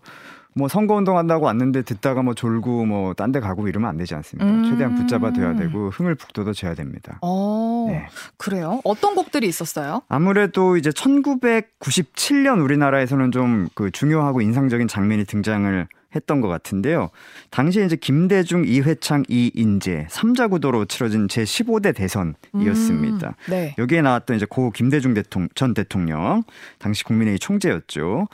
뭐 선거 운동 한다고 왔는데 듣다가 뭐 졸고 뭐 딴 데 가고 이러면 안 되지 않습니까? 음~ 최대한 붙잡아 둬야 되고 흥을 북돋아 줘야 됩니다. 어, 네. 그래요? 어떤 곡들이 있었어요? 아무래도 이제 1997년 우리나라에서는 좀 그 중요하고 인상적인 장면이 등장을 했던 것 같은데요. 당시에 이제 김대중, 이회창, 이인재 3자 구도로 치러진 제 15대 대선이었습니다. 음, 네. 여기에 나왔던 이제 고 김대중 대통령, 전 대통령, 당시 국민회의 총재였죠.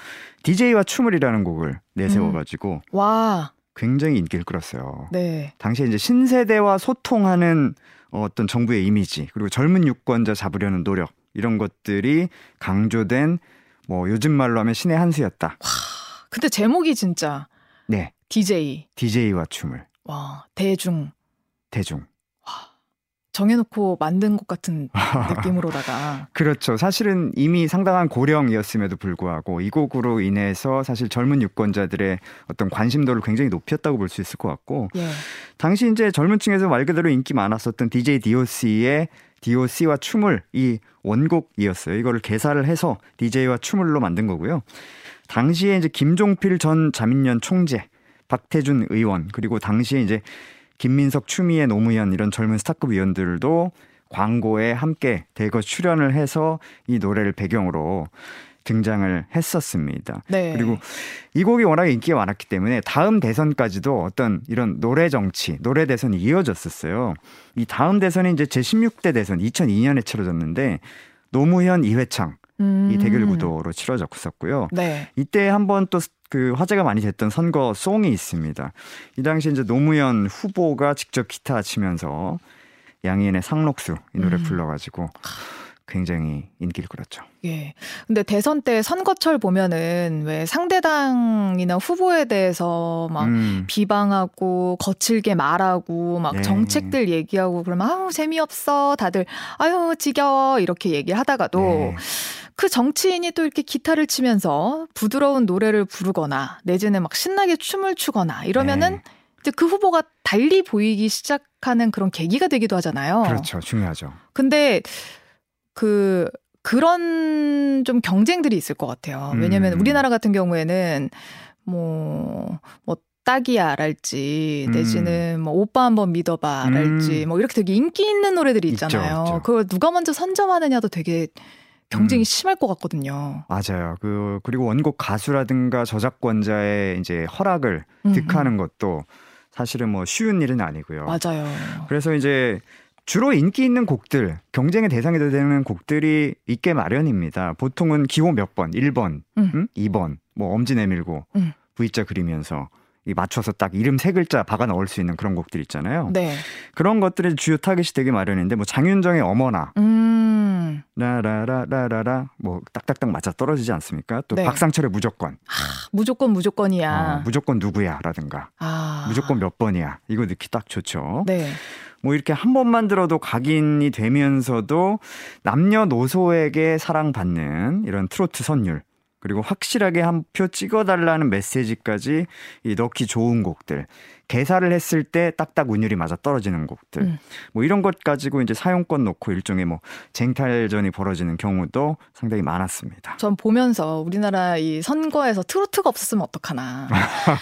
DJ와 춤을이라는 곡을 내세워가지고 음. 와 굉장히 인기를 끌었어요. 네. 당시에 이제 신세대와 소통하는 어떤 정부의 이미지 그리고 젊은 유권자 잡으려는 노력 이런 것들이 강조된 뭐 요즘 말로 하면 신의 한 수였다. 와, 근데 제목이 진짜 네. DJ. DJ와 춤을. 와, 대중. 대중. 와. 정해놓고 만든 것 같은 느낌으로다가. 그렇죠. 사실은 이미 상당한 고령이었음에도 불구하고 이 곡으로 인해서 사실 젊은 유권자들의 어떤 관심도를 굉장히 높였다고 볼 수 있을 것 같고. 예. 당시 이제 젊은 층에서 말 그대로 인기 많았었던 DJ DOC의 DOC와 춤을 이 원곡이었어요. 이거를 개사를 해서 DJ와 춤을로 만든 거고요. 당시에 이제 김종필 전 자민련 총재, 박태준 의원, 그리고 당시에 이제 김민석, 추미애, 노무현 이런 젊은 스타급 위원들도 광고에 함께 대거 출연을 해서 이 노래를 배경으로 등장을 했었습니다. 네. 그리고 이 곡이 워낙에 인기가 많았기 때문에 다음 대선까지도 어떤 이런 노래 정치, 노래 대선이 이어졌었어요. 이 다음 대선이 이제 제16대 대선 2002년에 치러졌는데 노무현, 이회창 음. 이 대결 구도로 치러졌었고요. 네. 이때 한번 또 그 화제가 많이 됐던 선거 송이 있습니다. 이 당시 이제 노무현 후보가 직접 기타 치면서 양희은의 상록수 이 노래 음. 불러가지고 굉장히 인기를 끌었죠. 예. 근데 대선 때 선거철 보면은 왜 상대당이나 후보에 대해서 막 음. 비방하고 거칠게 말하고 막 네. 정책들 얘기하고 그러면 아우 재미없어 다들 아유 지겨워 이렇게 얘기하다가도 네. 그 정치인이 또 이렇게 기타를 치면서 부드러운 노래를 부르거나 내지는 막 신나게 춤을 추거나 이러면은 네. 이제 그 후보가 달리 보이기 시작하는 그런 계기가 되기도 하잖아요. 그렇죠. 중요하죠. 근데 그 그런 좀 경쟁들이 있을 것 같아요. 왜냐면 음. 우리나라 같은 경우에는 뭐, 뭐, 딱이야랄지, 음. 내지는 뭐, 오빠 한번 믿어봐랄지, 음. 뭐, 이렇게 되게 인기 있는 노래들이 있잖아요. 있죠, 있죠. 그걸 누가 먼저 선점하느냐도 되게 경쟁이 음. 심할 것 같거든요. 맞아요. 그 그리고 원곡 가수라든가 저작권자의 이제 허락을 음. 득하는 것도 사실은 뭐 쉬운 일은 아니고요. 맞아요. 그래서 이제 주로 인기 있는 곡들, 경쟁의 대상이 되는 곡들이 있게 마련입니다. 보통은 기호 몇 번, 1번, 음. 음? 2번, 뭐 엄지 내밀고 음. V자 그리면서 이 맞춰서 딱 이름 세 글자 박아 넣을 수 있는 그런 곡들 있잖아요. 네. 그런 것들의 주요 타깃이 되게 마련인데 뭐 장윤정의 어머나, 음. 라라라라라라 뭐 딱딱딱 맞아 떨어지지 않습니까? 또 네. 박상철의 무조건, 아, 무조건 무조건이야, 어, 무조건 누구야라든가, 아. 무조건 몇 번이야 이거 넣기 딱 좋죠. 네. 뭐 이렇게 한 번만 들어도 각인이 되면서도 남녀노소에게 사랑받는 이런 트로트 선율 그리고 확실하게 한 표 찍어달라는 메시지까지 이 넣기 좋은 곡들. 개사를 했을 때 딱딱 운율이 맞아 떨어지는 곡들. 음. 뭐 이런 것 가지고 이제 사용권 놓고 일종의 뭐 쟁탈전이 벌어지는 경우도 상당히 많았습니다. 전 보면서 우리나라 이 선거에서 트로트가 없었으면 어떡하나.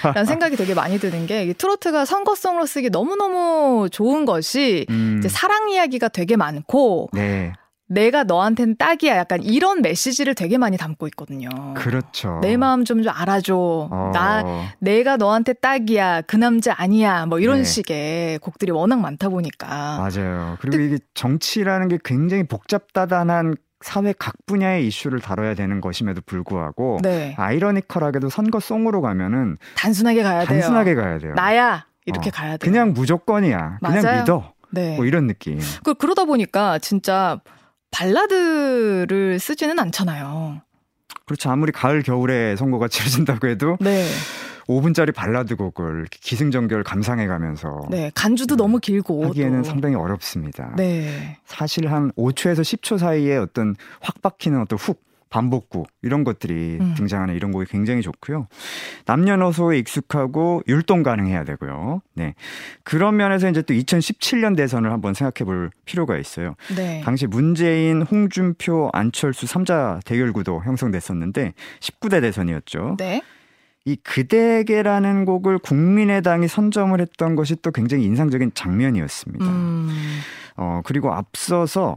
라는 생각이 되게 많이 드는 게 트로트가 선거송으로 쓰기 너무 너무 좋은 것이 음. 이제 사랑 이야기가 되게 많고 네. 내가 너한테는 딱이야. 약간 이런 메시지를 되게 많이 담고 있거든요. 그렇죠. 내 마음 좀 좀 알아줘. 어. 나, 내가 너한테 딱이야. 그 남자 아니야. 뭐 이런 네. 식의 곡들이 워낙 많다 보니까. 맞아요. 그리고 근데, 이게 정치라는 게 굉장히 복잡다단한 사회 각 분야의 이슈를 다뤄야 되는 것임에도 불구하고 네. 아이러니컬하게도 선거송으로 가면은 단순하게 가야 단순하게 돼요. 단순하게 가야 돼요. 나야 이렇게 어, 가야 돼요. 그냥 무조건이야. 맞아요. 그냥 믿어. 네. 뭐 이런 느낌. 그 그러다 보니까 진짜 발라드를 쓰지는 않잖아요. 그렇죠. 아무리 가을 겨울에 선거가 치러진다고 해도 네. 5분짜리 발라드 곡을 기승전결 감상해 가면서 네, 간주도 네. 너무 길고 하기에는 또. 상당히 어렵습니다. 네. 사실 한 5초에서 10초 사이에 어떤 확 박히는 어떤 훅 반복구 이런 것들이 음. 등장하는 이런 곡이 굉장히 좋고요. 남녀노소에 익숙하고 율동 가능해야 되고요. 네. 그런 면에서 이제 또 2017년 대선을 한번 생각해 볼 필요가 있어요. 네. 당시 문재인, 홍준표, 안철수 3자 대결 구도 형성됐었는데 19대 대선이었죠. 네. 이 그대에게라는 곡을 국민의당이 선점을 했던 것이 또 굉장히 인상적인 장면이었습니다. 음. 어, 그리고 앞서서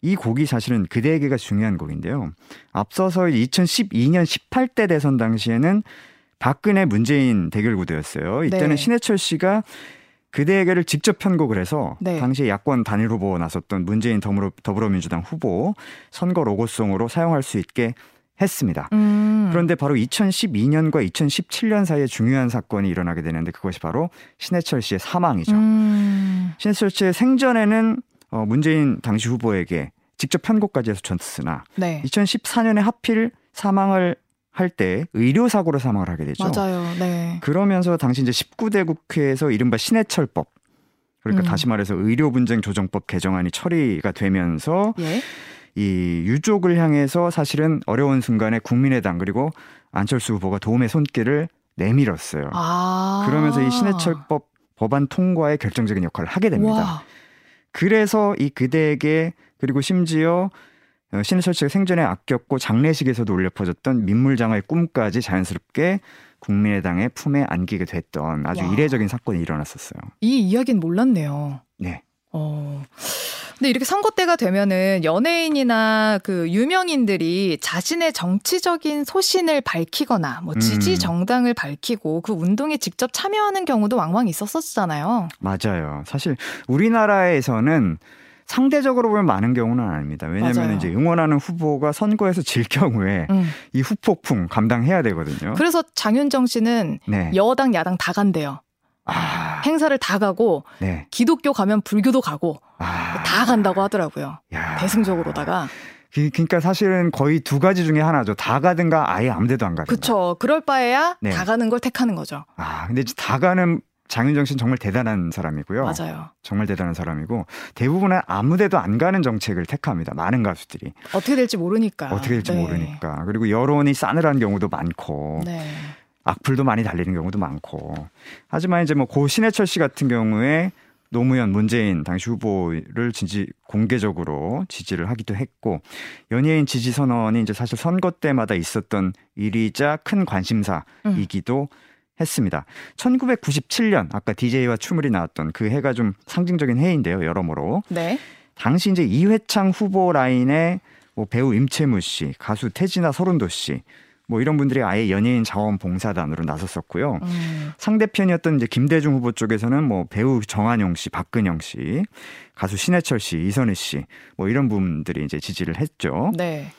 이 곡이 사실은 그대에게가 중요한 곡인데요. 앞서서 2012년 18대 대선 당시에는 박근혜 문재인 대결 구도였어요. 이때는 네. 신해철 씨가 그대에게를 직접 편곡을 해서 네. 당시 야권 단일 후보 나섰던 문재인 더불어, 더불어민주당 후보 선거 로고송으로 사용할 수 있게 했습니다. 음. 그런데 바로 2012년과 2017년 사이에 중요한 사건이 일어나게 되는데 그것이 바로 신해철 씨의 사망이죠. 음. 신해철 씨의 생전에는 어, 문재인 당시 후보에게 직접 편곡까지 해서 전했으나 네. 2014년에 하필 사망을 할 때 의료 사고로 사망을 하게 되죠. 맞아요. 네. 그러면서 당시 이제 19대 국회에서 이른바 신해철법 그러니까 음. 다시 말해서 의료 분쟁 조정법 개정안이 처리가 되면서 예? 이 유족을 향해서 사실은 어려운 순간에 국민의당 그리고 안철수 후보가 도움의 손길을 내밀었어요. 아~ 그러면서 이 신해철법 법안 통과에 결정적인 역할을 하게 됩니다. 와. 그래서 이 그대에게 그리고 심지어 어, 신해철 씨가 생전에 아꼈고 장례식에서도 울려 퍼졌던 민물장어의 꿈까지 자연스럽게 국민의당의 품에 안기게 됐던 아주 와. 이례적인 사건이 일어났었어요. 이 이야기는 몰랐네요. 네. 어. 근데 이렇게 선거 때가 되면은 연예인이나 그 유명인들이 자신의 정치적인 소신을 밝히거나 뭐 지지 음. 정당을 밝히고 그 운동에 직접 참여하는 경우도 왕왕 있었었잖아요. 맞아요. 사실 우리나라에서는 상대적으로 보면 많은 경우는 아닙니다. 왜냐하면 이제 응원하는 후보가 선거에서 질 경우에 음. 이 후폭풍 감당해야 되거든요. 그래서 장윤정 씨는 네. 여당 야당 다 간대요. 아. 행사를 다 가고 네. 기독교 가면 불교도 가고 아. 다 간다고 하더라고요. 야. 대승적으로다가. 그러니까 사실은 거의 두 가지 중에 하나죠. 다 가든가 아예 아무데도 안 가든가. 그렇죠. 그럴 바에야 네. 다 가는 걸 택하는 거죠. 아 근데 다 가는 장윤정 씨는 정말 대단한 사람이고요. 맞아요. 정말 대단한 사람이고 대부분은 아무데도 안 가는 정책을 택합니다. 많은 가수들이 어떻게 될지 모르니까. 어떻게 될지 네. 모르니까. 그리고 여론이 싸늘한 경우도 많고. 네. 악플도 많이 달리는 경우도 많고. 하지만 이제 뭐고 신해철 씨 같은 경우에 노무현, 문재인 당시 후보를 지지 공개적으로 지지를 하기도 했고 연예인 지지 선언이 이제 사실 선거 때마다 있었던 일이자 큰 관심사이기도 음. 했습니다. 1997년 아까 DJ와 추물이 나왔던 그 해가 좀 상징적인 해인데요. 여러모로. 네. 당시 이제 이회창 후보 라인에 뭐 배우 임채무 씨, 가수 태진아 서른도 씨, 뭐 이런 분들이 아예 연예인 자원봉사단으로 나섰었고요. 음. 상대편이었던 이제 김대중 후보 쪽에서는 뭐 배우 정한용 씨, 박근영 씨, 가수 신해철 씨, 이선희 씨, 뭐 이런 분들이 이제 지지를 했죠. 네.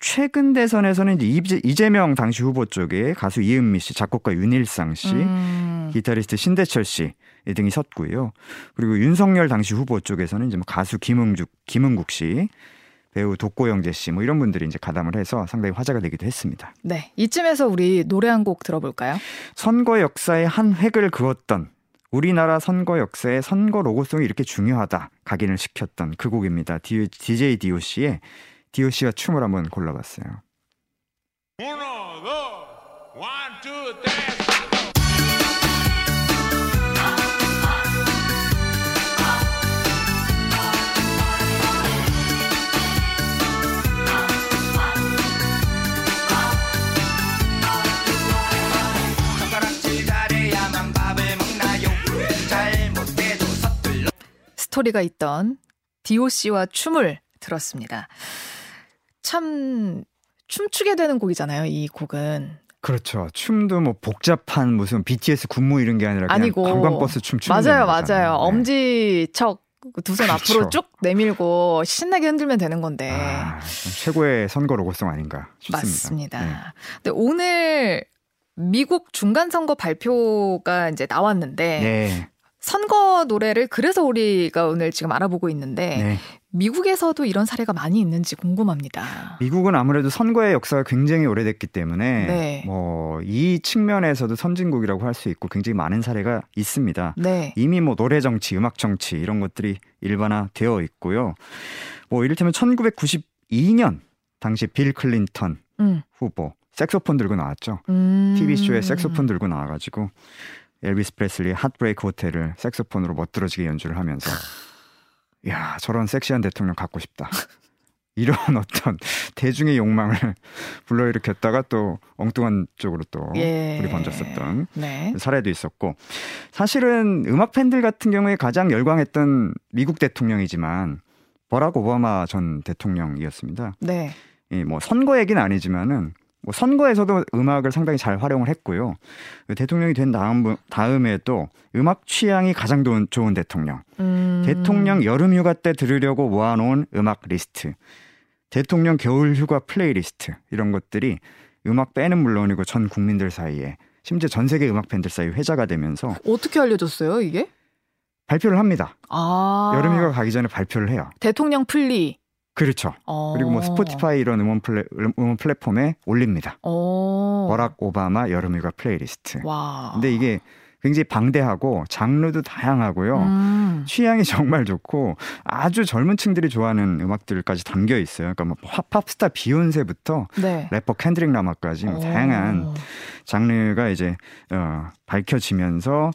최근 대선에서는 이제 이재명 당시 후보 쪽에 가수 이은미 씨, 작곡가 윤일상 씨, 음. 기타리스트 신대철 씨 등이 섰고요. 그리고 윤석열 당시 후보 쪽에서는 이제 뭐 가수 김응죽, 김은국 씨, 배우 독고영재 씨, 뭐 이런 분들이 이제 가담을 해서 상당히 화제가 되기도 했습니다. 네, 이쯤에서 우리 노래 한 곡 들어볼까요? 선거 역사의 한 획을 그었던 우리나라 선거 역사의 선거 로고송이 이렇게 중요하다 각인을 시켰던 그 곡입니다. DJ DOC의 DOC가 춤을 한번 골라봤어요. Uno, dos, one, two, 스토리가 있던 DOC와 춤을 들었습니다. 참 춤추게 되는 곡이잖아요. 이 곡은. 그렇죠. 춤도 뭐 복잡한 무슨 BTS 군무 이런 게 아니라 그냥 아니고 관광버스 춤 추는 맞아요, 맞아요. 네. 엄지척 두손 앞으로 쭉 내밀고 신나게 흔들면 되는 건데. 아, 최고의 선거 로고송 아닌가 싶습니다. 맞습니다. 네. 근데 오늘 미국 중간 선거 발표가 이제 나왔는데 네. 선거 노래를 그래서 우리가 오늘 지금 알아보고 있는데 네. 미국에서도 이런 사례가 많이 있는지 궁금합니다. 미국은 아무래도 선거의 역사가 굉장히 오래됐기 때문에 네. 뭐이 측면에서도 선진국이라고 할 수 있고 굉장히 많은 사례가 있습니다. 네. 이미 뭐 노래 정치, 음악 정치 이런 것들이 일반화되어 있고요. 뭐 이를테면 1992년 당시 빌 클린턴 음. 후보 색소폰 들고 나왔죠. 음. TV쇼에 색소폰 들고 나와가지고 엘비스 프레슬리의 핫브레이크 호텔을 색소폰으로 멋들어지게 연주를 하면서 야 저런 섹시한 대통령 갖고 싶다. 이런 어떤 대중의 욕망을 불러일으켰다가 또 엉뚱한 쪽으로 또 예. 불이 번졌었던 네. 사례도 있었고 사실은 음악 팬들 같은 경우에 가장 열광했던 미국 대통령이지만 버락 오바마 전 대통령이었습니다. 네. 이뭐 선거 얘기는 아니지만은 뭐 선거에서도 음악을 상당히 잘 활용을 했고요. 그 대통령이 된 다음 다음에도 음악 취향이 가장 좋은 대통령. 음. 대통령 여름 휴가 때 들으려고 모아놓은 음악 리스트. 대통령 겨울 휴가 플레이리스트 이런 것들이 음악 팬은 물론이고 전 국민들 사이에 심지어 전 세계 음악 팬들 사이 에 회자가 되면서 어떻게 알려졌어요 이게? 발표를 합니다. 아. 여름 휴가 가기 전에 발표를 해요. 대통령 플리. 그렇죠. 어. 그리고 뭐 Spotify 이런 음원, 플레, 음원 플랫폼에 올립니다. 어. 버락 오바마 여름휴가 플레이리스트. 와. 근데 이게 굉장히 방대하고 장르도 다양하고요. 음. 취향이 정말 좋고 아주 젊은 층들이 좋아하는 음악들까지 담겨 있어요. 그러니까 뭐 팝스타 비욘세부터 네. 래퍼 켄드릭 라마까지 뭐 다양한 장르가 이제 어, 밝혀지면서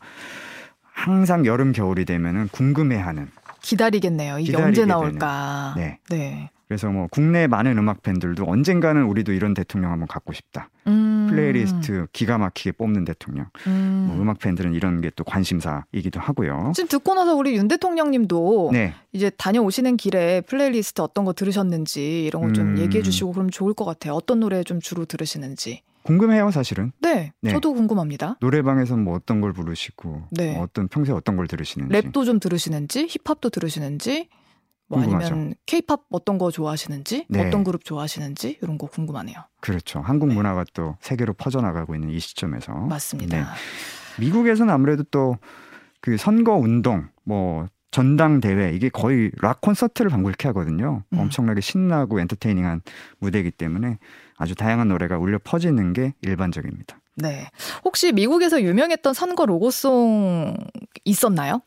항상 여름 겨울이 되면은 궁금해하는 기다리겠네요. 이게 언제 나올까. 네. 네. 그래서 뭐 국내 많은 음악 팬들도 언젠가는 우리도 이런 대통령 한번 갖고 싶다. 음. 플레이리스트 기가 막히게 뽑는 대통령. 음. 뭐 음악 팬들은 이런 게 또 관심사이기도 하고요. 지금 듣고 나서 우리 윤 대통령님도 네. 이제 다녀오시는 길에 플레이리스트 어떤 거 들으셨는지 이런 거좀 음. 얘기해 주시고 그럼 좋을 것 같아요. 어떤 노래 좀 주로 들으시는지. 궁금해요, 사실은. 네, 네. 저도 궁금합니다. 노래방에서 뭐 어떤 걸 부르시고, 네. 뭐 어떤 평소에 어떤 걸 들으시는지. 랩도 좀 들으시는지, 힙합도 들으시는지, 뭐 아니면 케이팝 어떤 거 좋아하시는지, 네. 어떤 그룹 좋아하시는지 이런 거 궁금하네요. 그렇죠. 한국 네. 문화가 또 세계로 퍼져나가고 있는 이 시점에서. 맞습니다. 네. 미국에서는 아무래도 또 그 선거 운동, 뭐 전당대회 이게 거의 락 콘서트를 방불케 하거든요. 음. 엄청나게 신나고 엔터테이닝한 무대이기 때문에 아주 다양한 노래가 울려 퍼지는 게 일반적입니다. 네. 혹시 미국에서 유명했던 선거 로고송 있었나요?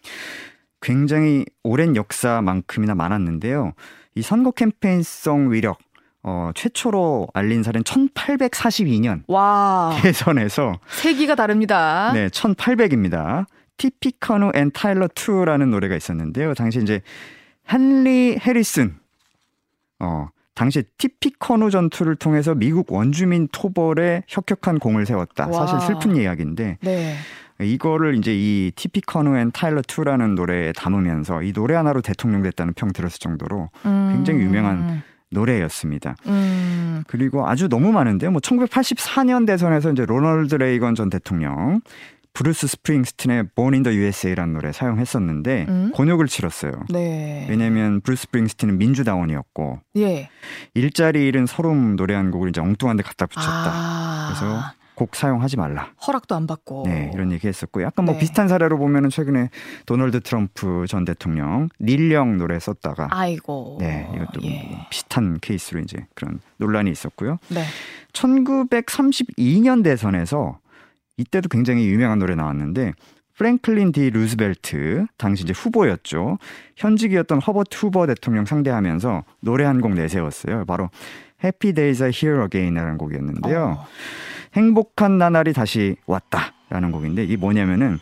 굉장히 오랜 역사만큼이나 많았는데요. 이 선거 캠페인성 위력 어, 최초로 알린 사례는 1842년 와. 대선에서 세기가 다릅니다. 네, 1800입니다. Tippecanoe and Tyler Too라는 노래가 있었는데요. 당시 이제 헨리 해리슨 어, 당시 티피커누 전투를 통해서 미국 원주민 토벌에 혁혁한 공을 세웠다. 와. 사실 슬픈 이야기인데 네. 이거를 이제 이 Tippecanoe and Tyler Too라는 노래에 담으면서 이 노래 하나로 대통령 됐다는 평 들었을 정도로 음. 굉장히 유명한 노래였습니다. 음. 그리고 아주 너무 많은데요. 뭐 1984년 대선에서 이제 로널드 레이건 전 대통령 브루스 스프링스틴의 Born in the USA라는 노래 사용했었는데 음? 곤욕을 치렀어요. 네. 왜냐하면 브루스 스프링스틴은 민주당원이었고 예. 일자리 잃은 설움 노래 한 곡을 이제 엉뚱한 데 갖다 붙였다. 아. 그래서 곡 사용하지 말라. 허락도 안 받고. 네, 이런 얘기 했었고 약간 뭐 네. 비슷한 사례로 보면은 최근에 도널드 트럼프 전 대통령 닐 영 노래 썼다가 아이고. 네, 이것도 예. 뭐 비슷한 케이스로 이제 그런 논란이 있었고요. 네. 1932년 대선에서 이때도 굉장히 유명한 노래 나왔는데 프랭클린 디 루즈벨트 당시 이제 후보였죠. 현직이었던 허버트 후버 대통령 상대하면서 노래 한 곡 내세웠어요. 바로 Happy Days Are Here Again이라는 곡이었는데요. 어. 행복한 나날이 다시 왔다라는 곡인데 이게 뭐냐면은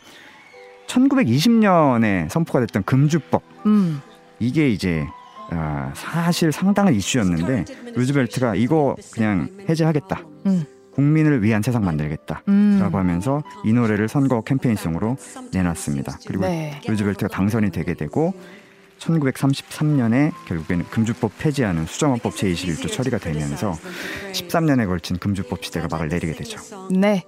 1920년에 선포가 됐던 금주법 음. 이게 이제 아, 사실 상당한 이슈였는데 루즈벨트가 이거 그냥 해제하겠다. 음. 국민을 위한 세상 만들겠다라고 음. 하면서 이 노래를 선거 캠페인송으로 내놨습니다. 그리고 네. 루즈벨트가 당선이 되게 되고 1933년에 결국에는 금주법 폐지하는 수정헌법 제21조 처리가 되면서 13년에 걸친 금주법 시대가 막을 내리게 되죠. 네.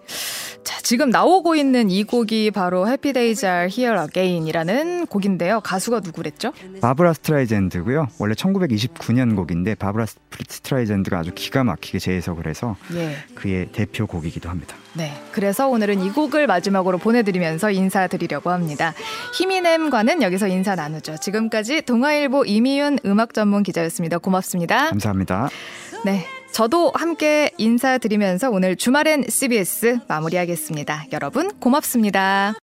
자, 지금 나오고 있는 이 곡이 바로 Happy Days Are Here Again이라는 곡인데요. 가수가 누구랬죠? 바브라 스트라이젠드고요. 원래 1929년 곡인데 바브라 스트라이젠드가 아주 기가 막히게 재해석을 해서 예. 그의 대표 곡이기도 합니다. 네. 그래서 오늘은 이 곡을 마지막으로 보내드리면서 인사드리려고 합니다. 히미넴과는 여기서 인사 나누죠. 지금까지 동아일보 이미윤 음악 전문 기자였습니다. 고맙습니다. 감사합니다. 네. 저도 함께 인사드리면서 오늘 주말엔 CBS 마무리하겠습니다. 여러분 고맙습니다.